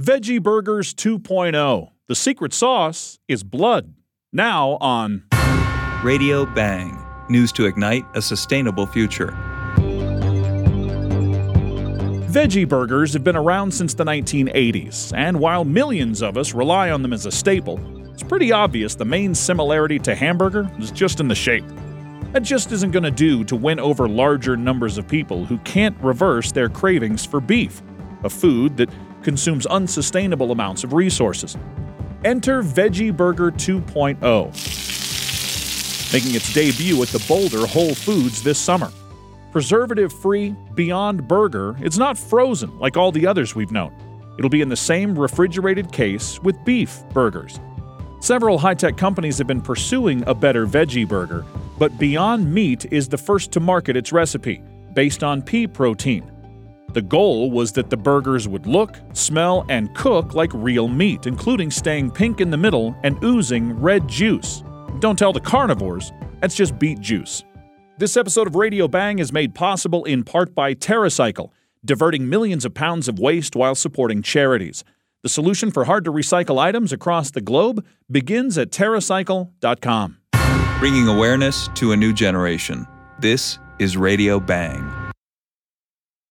Veggie Burgers 2.0. The secret sauce is blood. Now on Radio Bang. News to ignite a sustainable future. Veggie burgers have been around since the 1980s, and while millions of us rely on them as a staple, it's pretty obvious the main similarity to hamburger is just in the shape. That just isn't going to do to win over larger numbers of people who can't reverse their cravings for beef, a food that consumes unsustainable amounts of resources. Enter Veggie Burger 2.0, making its debut at the Boulder Whole Foods this summer. Preservative free, Beyond Burger, it's not frozen like all the others we've known. It'll be in the same refrigerated case with beef burgers. Several high tech companies have been pursuing a better veggie burger, but Beyond Meat is the first to market its recipe, based on pea protein. The goal was that the burgers would look, smell, and cook like real meat, including staying pink in the middle and oozing red juice. Don't tell the carnivores, that's just beet juice. This episode of Radio Bang is made possible in part by TerraCycle, diverting millions of pounds of waste while supporting charities. The solution for hard to recycle items across the globe begins at TerraCycle.com. Bringing awareness to a new generation. This is Radio Bang.